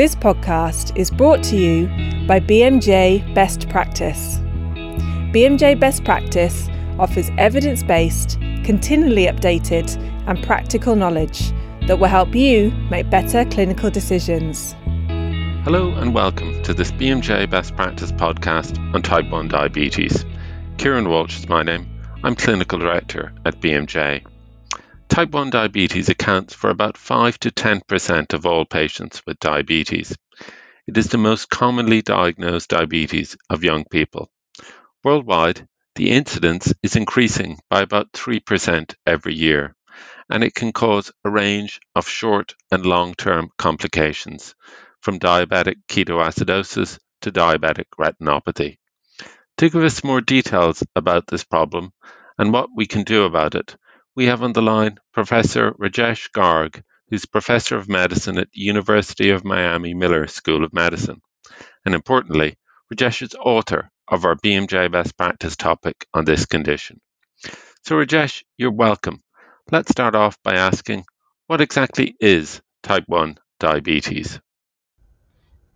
This podcast is brought to you by BMJ Best Practice. BMJ Best Practice offers evidence based, continually updated, and practical knowledge that will help you make better clinical decisions. Hello and welcome to this BMJ Best Practice podcast on type 1 diabetes. Kieran Walsh is my name. I'm Clinical Director at BMJ. Type 1 diabetes accounts for about 5 to 10% of all patients with diabetes. It is the most commonly diagnosed diabetes of young people. Worldwide, the incidence is increasing by about 3% every year, and it can cause a range of short and long term complications, from diabetic ketoacidosis to diabetic retinopathy. To give us more details about this problem and what we can do about it, we have on the line Professor Rajesh Garg, who's Professor of Medicine at University of Miami Miller School of Medicine. And importantly, Rajesh is author of our BMJ best practice topic on this condition. So, Rajesh, you're welcome. Let's start off by asking what exactly is type 1 diabetes?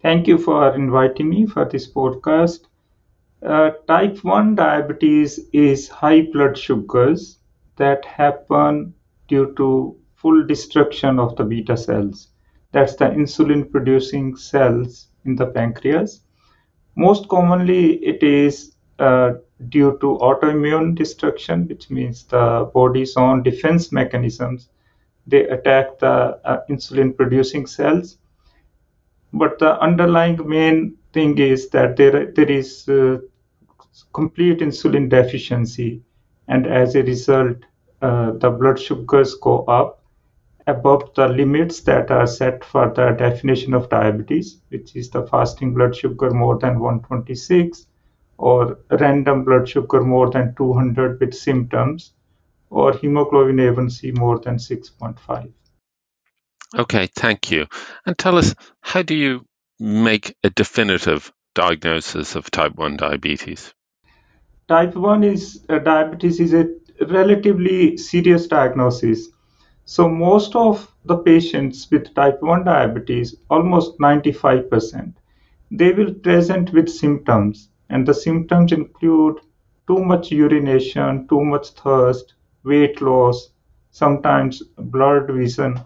Thank you for inviting me for this podcast. Uh, type 1 diabetes is high blood sugars that happen due to full destruction of the beta cells. That's the insulin producing cells in the pancreas. Most commonly, it is uh, due to autoimmune destruction, which means the body's own defense mechanisms. They attack the uh, insulin producing cells. But the underlying main thing is that there, there is uh, complete insulin deficiency and as a result, uh, the blood sugars go up above the limits that are set for the definition of diabetes, which is the fasting blood sugar more than 126, or random blood sugar more than 200 with symptoms, or hemoglobin A1C more than 6.5. Okay, thank you. And tell us, how do you make a definitive diagnosis of type 1 diabetes? Type 1 is uh, diabetes is a relatively serious diagnosis. So most of the patients with type 1 diabetes, almost 95%, they will present with symptoms and the symptoms include too much urination, too much thirst, weight loss, sometimes blurred vision.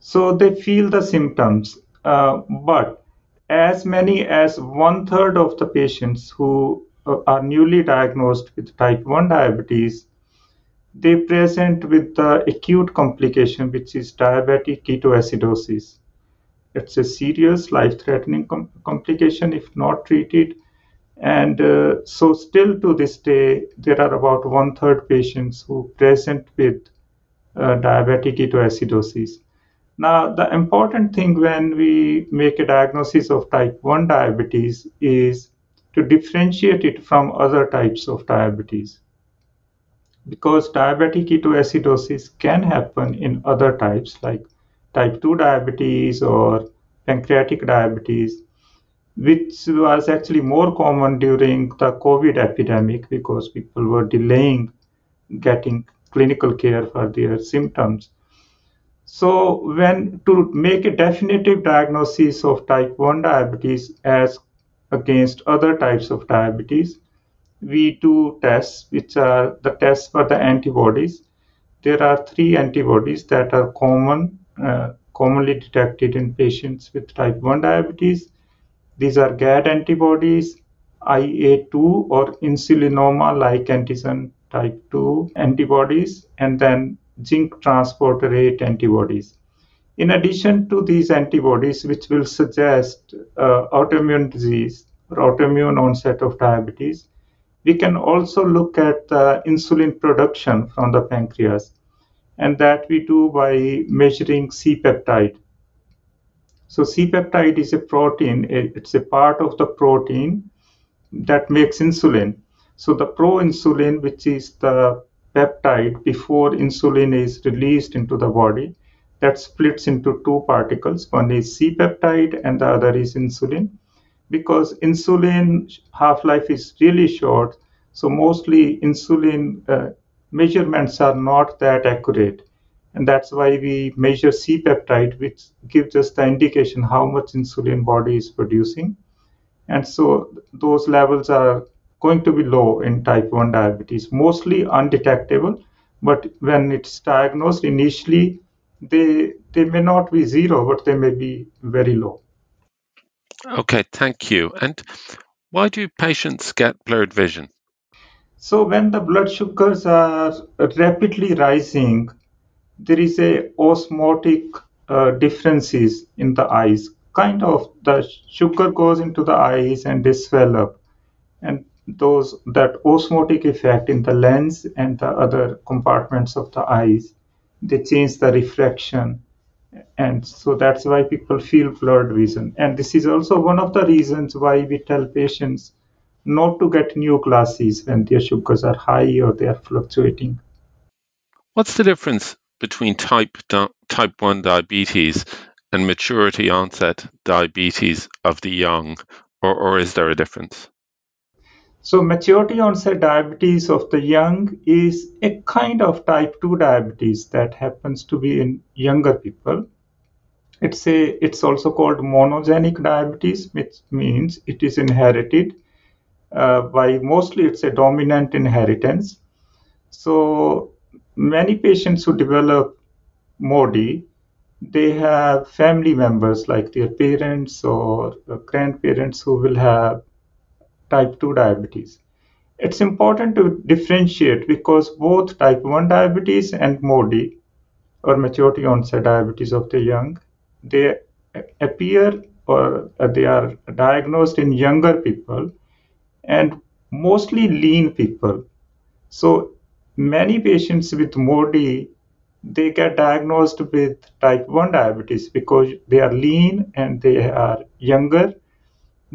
So they feel the symptoms, uh, but as many as one third of the patients who are newly diagnosed with type 1 diabetes, they present with the acute complication, which is diabetic ketoacidosis. It's a serious life threatening com- complication if not treated. And uh, so, still to this day, there are about one third patients who present with uh, diabetic ketoacidosis. Now, the important thing when we make a diagnosis of type 1 diabetes is to differentiate it from other types of diabetes. Because diabetic ketoacidosis can happen in other types like type 2 diabetes or pancreatic diabetes, which was actually more common during the COVID epidemic because people were delaying getting clinical care for their symptoms. So, when to make a definitive diagnosis of type 1 diabetes as against other types of diabetes. We do tests, which are the tests for the antibodies. There are three antibodies that are common, uh, commonly detected in patients with type 1 diabetes. These are GAD antibodies, IA2 or insulinoma like antigen type 2 antibodies, and then zinc transporter 8 antibodies. In addition to these antibodies, which will suggest uh, autoimmune disease or autoimmune onset of diabetes, we can also look at the insulin production from the pancreas, and that we do by measuring C peptide. So, C peptide is a protein, it's a part of the protein that makes insulin. So, the proinsulin, which is the peptide before insulin is released into the body, that splits into two particles. One is C peptide and the other is insulin. Because insulin half life is really short, so mostly insulin uh, measurements are not that accurate. And that's why we measure C peptide, which gives us the indication how much insulin body is producing. And so those levels are going to be low in type 1 diabetes, mostly undetectable. But when it's diagnosed initially, they they may not be zero, but they may be very low. Okay, thank you. And why do patients get blurred vision? So when the blood sugars are rapidly rising, there is a osmotic uh, differences in the eyes. Kind of the sugar goes into the eyes and they swell up, and those that osmotic effect in the lens and the other compartments of the eyes, they change the refraction, and so that's why people feel blurred vision. And this is also one of the reasons why we tell patients not to get new glasses when their sugars are high or they are fluctuating. What's the difference between type type 1 diabetes and maturity onset diabetes of the young or, or is there a difference? So maturity onset diabetes of the young is a kind of type 2 diabetes that happens to be in younger people. It's a it's also called monogenic diabetes, which means it is inherited uh, by mostly it's a dominant inheritance. So many patients who develop MODY, they have family members like their parents or grandparents who will have type 2 diabetes. It's important to differentiate because both type 1 diabetes and MODY or maturity onset diabetes of the young, they appear or they are diagnosed in younger people and mostly lean people. So many patients with MODY, they get diagnosed with type 1 diabetes because they are lean and they are younger.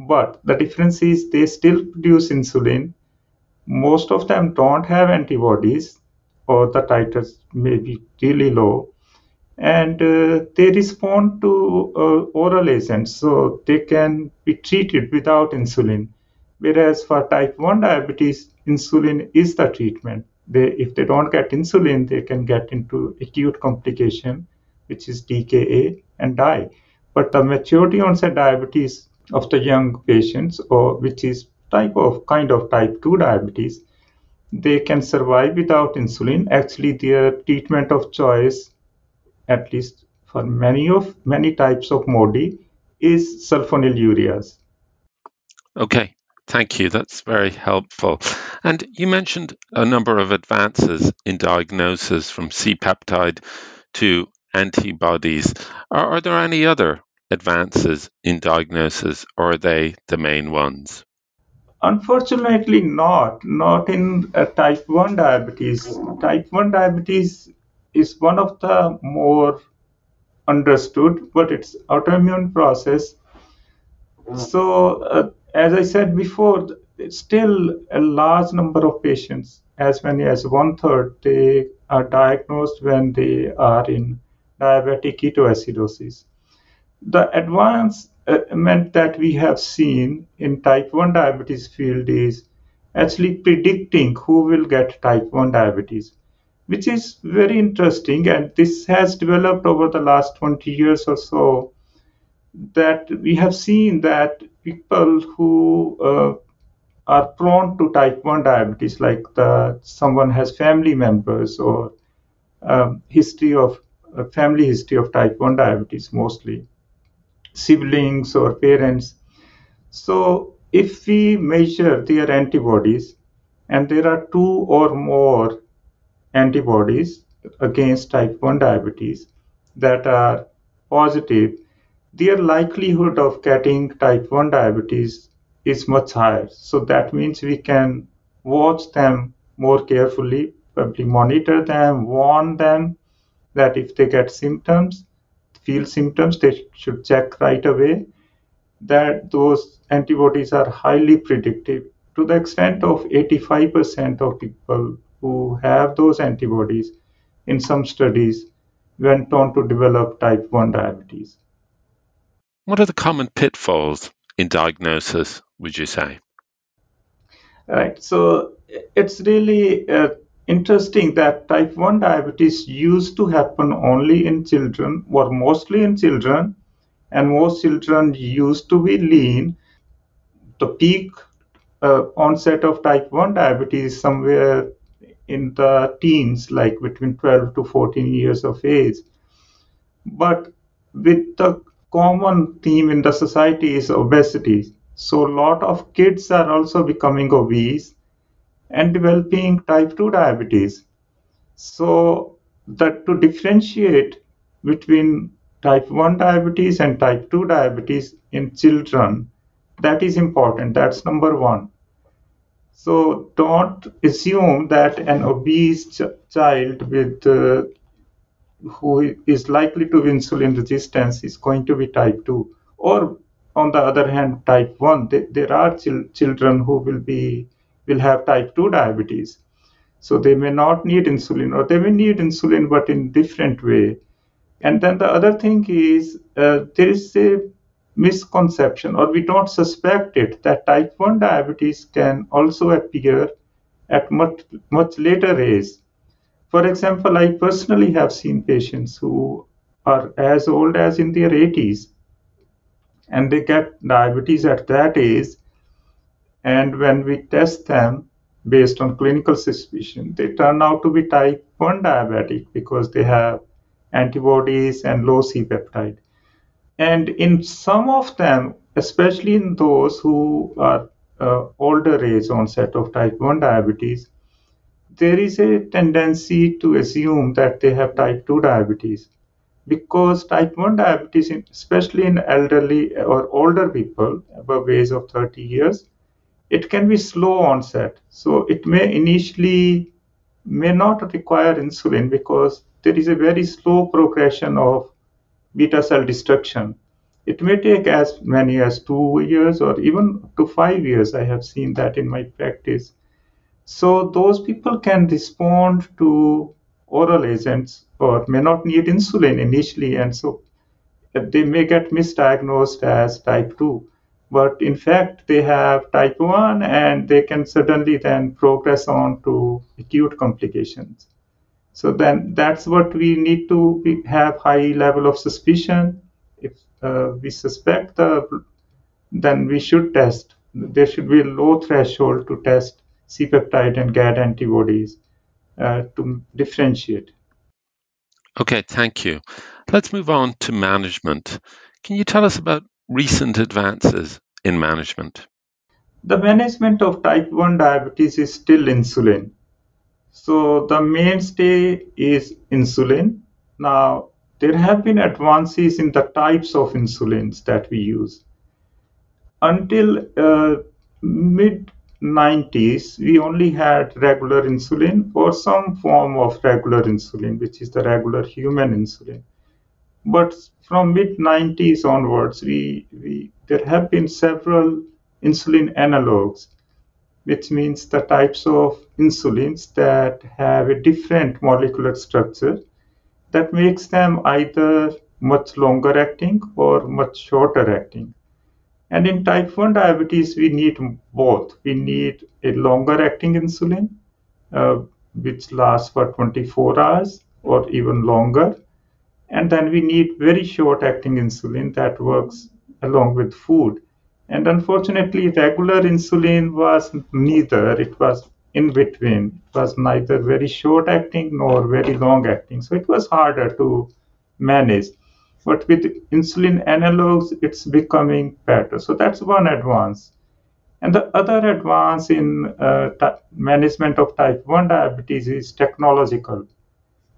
But the difference is they still produce insulin. Most of them don't have antibodies or the titers may be really low and uh, they respond to uh, oral agents so they can be treated without insulin Whereas for type 1 diabetes, insulin is the treatment. They, if they don't get insulin, they can get into acute complication, which is DKA, and die. But the maturity onset diabetes of the young patients, or which is type of kind of type 2 diabetes, they can survive without insulin. Actually, their treatment of choice, at least for many of many types of MODY, is sulfonylureas. Okay, Thank you. That's very helpful. And you mentioned a number of advances in diagnosis from C peptide to antibodies. Are, are, there any other advances in diagnosis, or are they the main ones? Unfortunately, not. Not in uh, type 1 diabetes. Type 1 diabetes is one of the more understood, but it's autoimmune process. So, uh, as I said before, still a large number of patients, as many as one third, they are diagnosed when they are in diabetic ketoacidosis. The advancement that we have seen in type 1 diabetes field is actually predicting who will get type 1 diabetes, which is very interesting. And this has developed over the last 20 years or so that we have seen that people who uh, are prone to type 1 diabetes, like the, someone has family members or um, history of uh, family history of type 1 diabetes, mostly siblings or parents. So, if we measure their antibodies, and there are two or more antibodies against type 1 diabetes that are positive, their likelihood of getting type 1 diabetes is much higher. So that means we can watch them more carefully, probably monitor them, warn them that if they get symptoms, feel symptoms, they should check right away that those antibodies are highly predictive to the extent of 85% of people who have those antibodies in some studies went on to develop type 1 diabetes. What are the common pitfalls in diagnosis, would you say? Right. So it's really uh, interesting that type 1 diabetes used to happen only in children or mostly in children and most children used to be lean. The peak uh, onset of type 1 diabetes somewhere in the teens like between 12 to 14 years of age. But with the common theme in the society is obesity. So a lot of kids are also becoming obese and developing type 2 diabetes. So that to differentiate between type 1 diabetes and type 2 diabetes in children, that is important. That's number one. So don't assume that an obese ch- child with uh, who is likely to be insulin resistance is going to be type 2 or on the other hand type 1 there are children who will be will have type 2 diabetes. So they may not need insulin or they may need insulin but in different way. And then the other thing is uh, there is a misconception or we don't suspect it that type 1 diabetes can also appear at much much later age. For example, I personally have seen patients who are as old as in their 80s and they get diabetes at that age and when we test them based on clinical suspicion, they turn out to be type 1 diabetic because they have antibodies and low C peptide. And in some of them, especially in those who are uh, older age onset of type 1 diabetes, there is a tendency to assume that they have type 2 diabetes because type 1 diabetes, especially in elderly or older people above age of 30 years, it can be slow onset. So it may initially may not require insulin because there is a very slow progression of beta cell destruction. It may take as many as two years or even up to five years. I have seen that in my practice. So those people can respond to oral agents or may not need insulin initially, and so they may get misdiagnosed as type 2 but in fact they have type 1 and they can suddenly then progress on to acute complications. So then that's what we need to have high level of suspicion. If uh, we suspect the then we should test. There should be a low threshold to test c-peptide and gad antibodies uh, to differentiate. Okay thank you. Let's move on to management. Can you tell us about recent advances in management? The management of type 1 diabetes is still insulin. So the mainstay is insulin. Now, there have been advances in the types of insulins that we use. Until uh, mid 90s, we only had regular insulin or some form of regular insulin, which is the regular human insulin. But from mid 90s onwards, we, we there have been several insulin analogs, which means the types of insulins that have a different molecular structure that makes them either much longer acting or much shorter acting. And in type 1 diabetes, we need both. We need a longer acting insulin, uh, which lasts for 24 hours or even longer, and then we need very short acting insulin that works along with food. And unfortunately, regular insulin was neither, it was in between. It was neither very short acting nor very long acting. So it was harder to manage. But with insulin analogs, it's becoming better. So that's one advance. And the other advance in uh, t- management of type 1 diabetes is technological,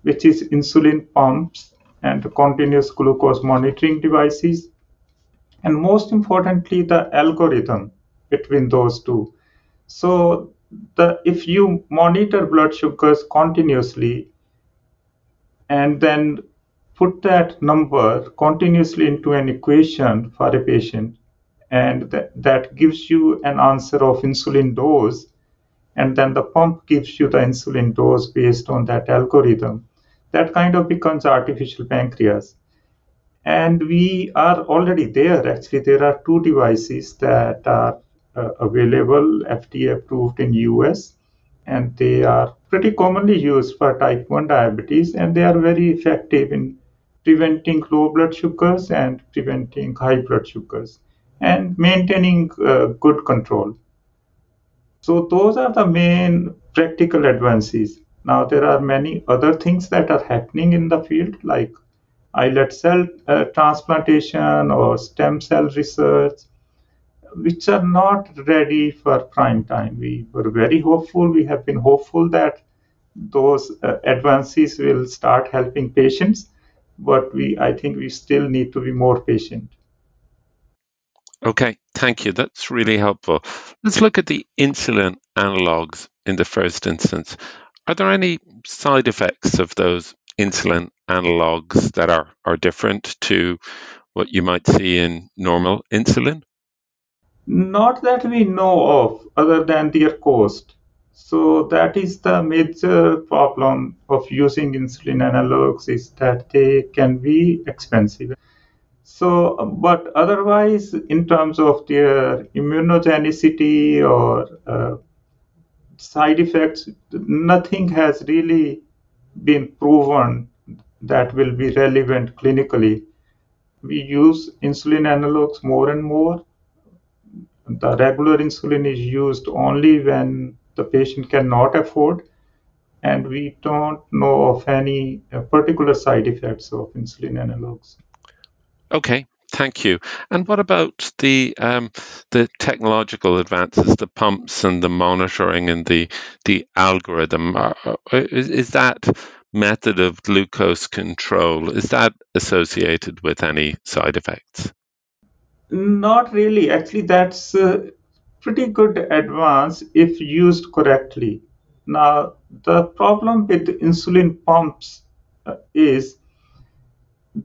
which is insulin pumps and continuous glucose monitoring devices, and most importantly, the algorithm between those two. So, the if you monitor blood sugars continuously and then put that number continuously into an equation for a patient, and th- that gives you an answer of insulin dose, and then the pump gives you the insulin dose based on that algorithm that kind of becomes artificial pancreas. And we are already there. Actually, there are two devices that are uh, available, FDA approved in US, and they are pretty commonly used for type 1 diabetes and they are very effective in preventing low blood sugars and preventing high blood sugars and maintaining uh, good control. So, those are the main practical advances. Now, there are many other things that are happening in the field, like islet cell uh, transplantation or stem cell research, which are not ready for prime time. We were very hopeful. We have been hopeful that those uh, advances will start helping patients, but we, I think, we still need to be more patient. Okay, thank you. That's really helpful. Let's look at the insulin analogs in the first instance. Are there any side effects of those insulin analogs that are, are different to what you might see in normal insulin? Not that we know of, other than their cost. So that is the major problem of using insulin analogs is that they can be expensive. So, but otherwise, in terms of their immunogenicity or uh, side effects, nothing has really been proven that will be relevant clinically. We use insulin analogs more and more. The regular insulin is used only when the patient cannot afford, and we don't know of any particular side effects of insulin analogs. Okay, thank you. And what about the um, the technological advances, the pumps and the monitoring and the the algorithm? Uh, uh, is, is that method of glucose control is that associated with any side effects? Not really. Actually, that's a pretty good advance if used correctly. Now, the problem with insulin pumps uh, is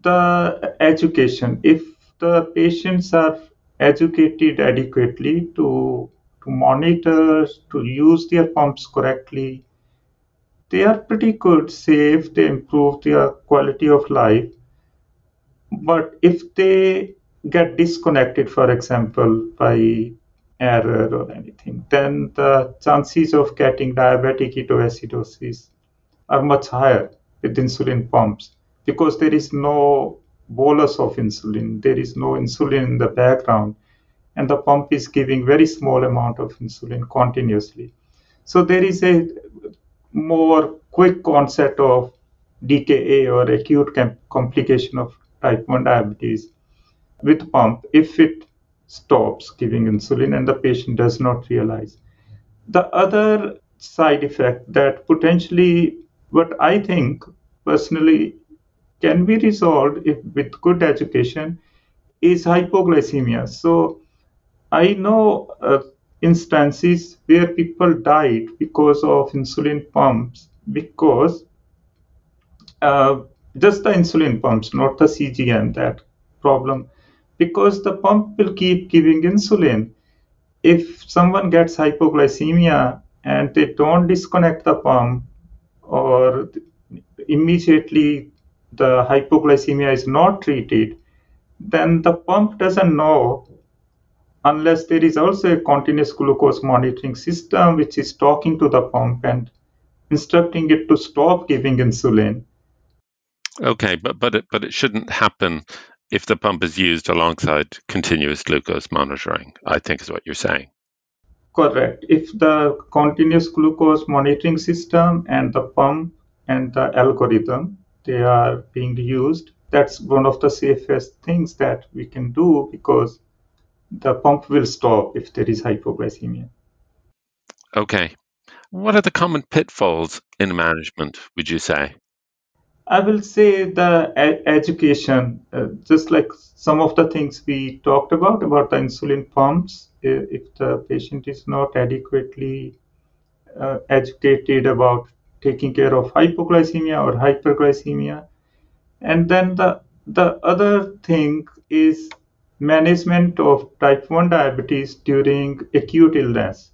the education. If the patients are educated adequately to, to monitor, to use their pumps correctly, they are pretty good, safe, they improve their quality of life. But if they get disconnected, for example, by error or anything, then the chances of getting diabetic ketoacidosis are much higher with insulin pumps because there is no bolus of insulin, there is no insulin in the background, and the pump is giving very small amount of insulin continuously. So there is a more quick onset of DKA or acute complication of type 1 diabetes with pump if it stops giving insulin and the patient does not realize. The other side effect that potentially, what I think personally can be resolved if with good education is hypoglycemia. So I know uh, instances where people died because of insulin pumps because uh, just the insulin pumps, not the CGM, that problem, because the pump will keep giving insulin. If someone gets hypoglycemia and they don't disconnect the pump or immediately the hypoglycemia is not treated, then the pump doesn't know unless there is also a continuous glucose monitoring system which is talking to the pump and instructing it to stop giving insulin. Okay, but but it but it shouldn't happen if the pump is used alongside continuous glucose monitoring. I think is what you're saying. Correct. If the continuous glucose monitoring system and the pump and the algorithm they are being used, that's one of the safest things that we can do because the pump will stop if there is hypoglycemia. Okay. What are the common pitfalls in management, would you say? I will say the education, uh, just like some of the things we talked about, about the insulin pumps, if the patient is not adequately uh, educated about taking care of hypoglycemia or hyperglycemia. And then the, the other thing is management of type 1 diabetes during acute illness.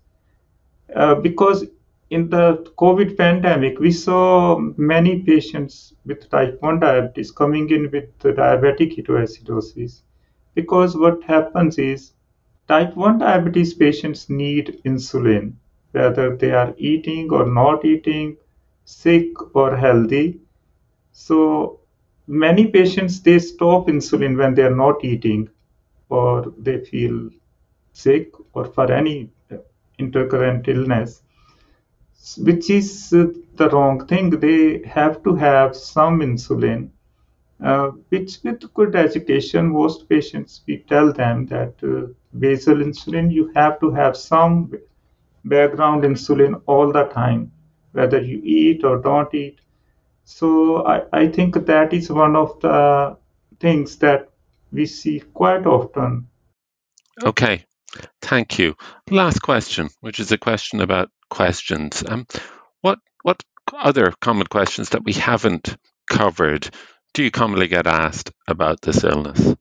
Uh, because in the COVID pandemic, we saw many patients with type 1 diabetes coming in with diabetic ketoacidosis. Because what happens is type 1 diabetes patients need insulin whether they are eating or not eating, sick or healthy. So many patients they stop insulin when they are not eating or they feel sick or for any intercurrent illness which is the wrong thing they have to have some insulin uh, which with good education most patients we tell them that uh, basal insulin you have to have some background insulin all the time whether you eat or don't eat so I, I think that is one of the things that we see quite often. Okay, thank you. Last question, which is a question about questions. Um, what what other common questions that we haven't covered do you commonly get asked about this illness?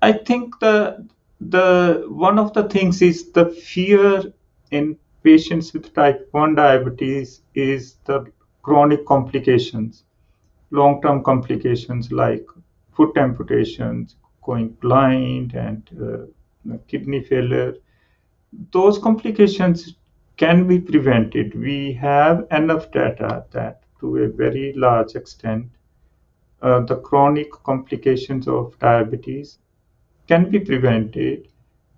I think the the one of the things is the fear in patients with type 1 diabetes is the chronic complications, long term complications like foot amputations, going blind, and uh, kidney failure. Those complications can be prevented. We have enough data that, to a very large extent, uh, the chronic complications of diabetes can be prevented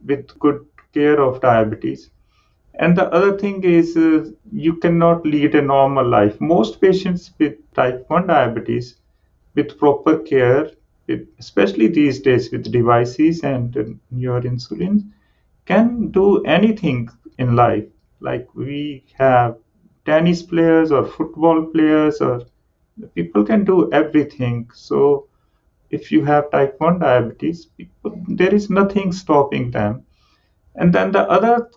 with good care of diabetes. And the other thing is, uh, you cannot lead a normal life. Most patients with type 1 diabetes, with proper care, especially these days with devices and uh, newer insulin, can do anything in life. Like we have tennis players or football players, or people can do everything. So if you have type 1 diabetes, people, there is nothing stopping them. And then the other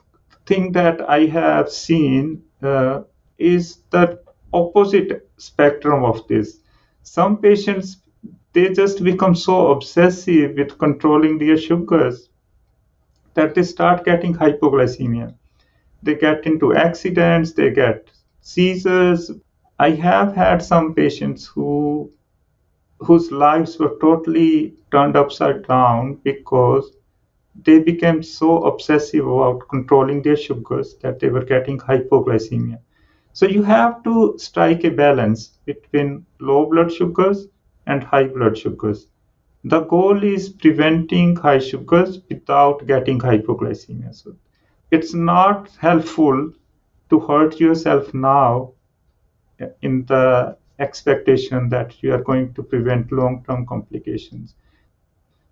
thing that I have seen uh, is the opposite spectrum of this. Some patients they just become so obsessive with controlling their sugars that they start getting hypoglycemia. They get into accidents, they get seizures. I have had some patients who whose lives were totally turned upside down because they became so obsessive about controlling their sugars that they were getting hypoglycemia. So you have to strike a balance between low blood sugars and high blood sugars. The goal is preventing high sugars without getting hypoglycemia. So it's not helpful to hurt yourself now in the expectation that you are going to prevent long term complications.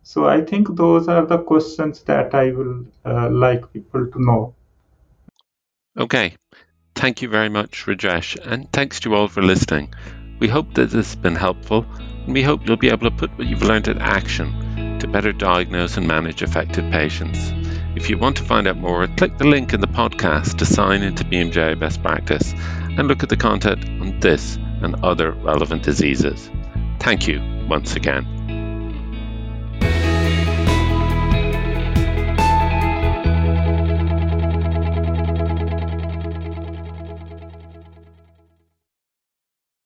So I think those are the questions that I will uh, like people to know. Okay. Thank you very much, Rajesh, and thanks to you all for listening. We hope that this has been helpful, and we hope you'll be able to put what you've learned in action to better diagnose and manage affected patients. If you want to find out more, click the link in the podcast to sign into BMJ Best Practice and look at the content on this and other relevant diseases. Thank you once again.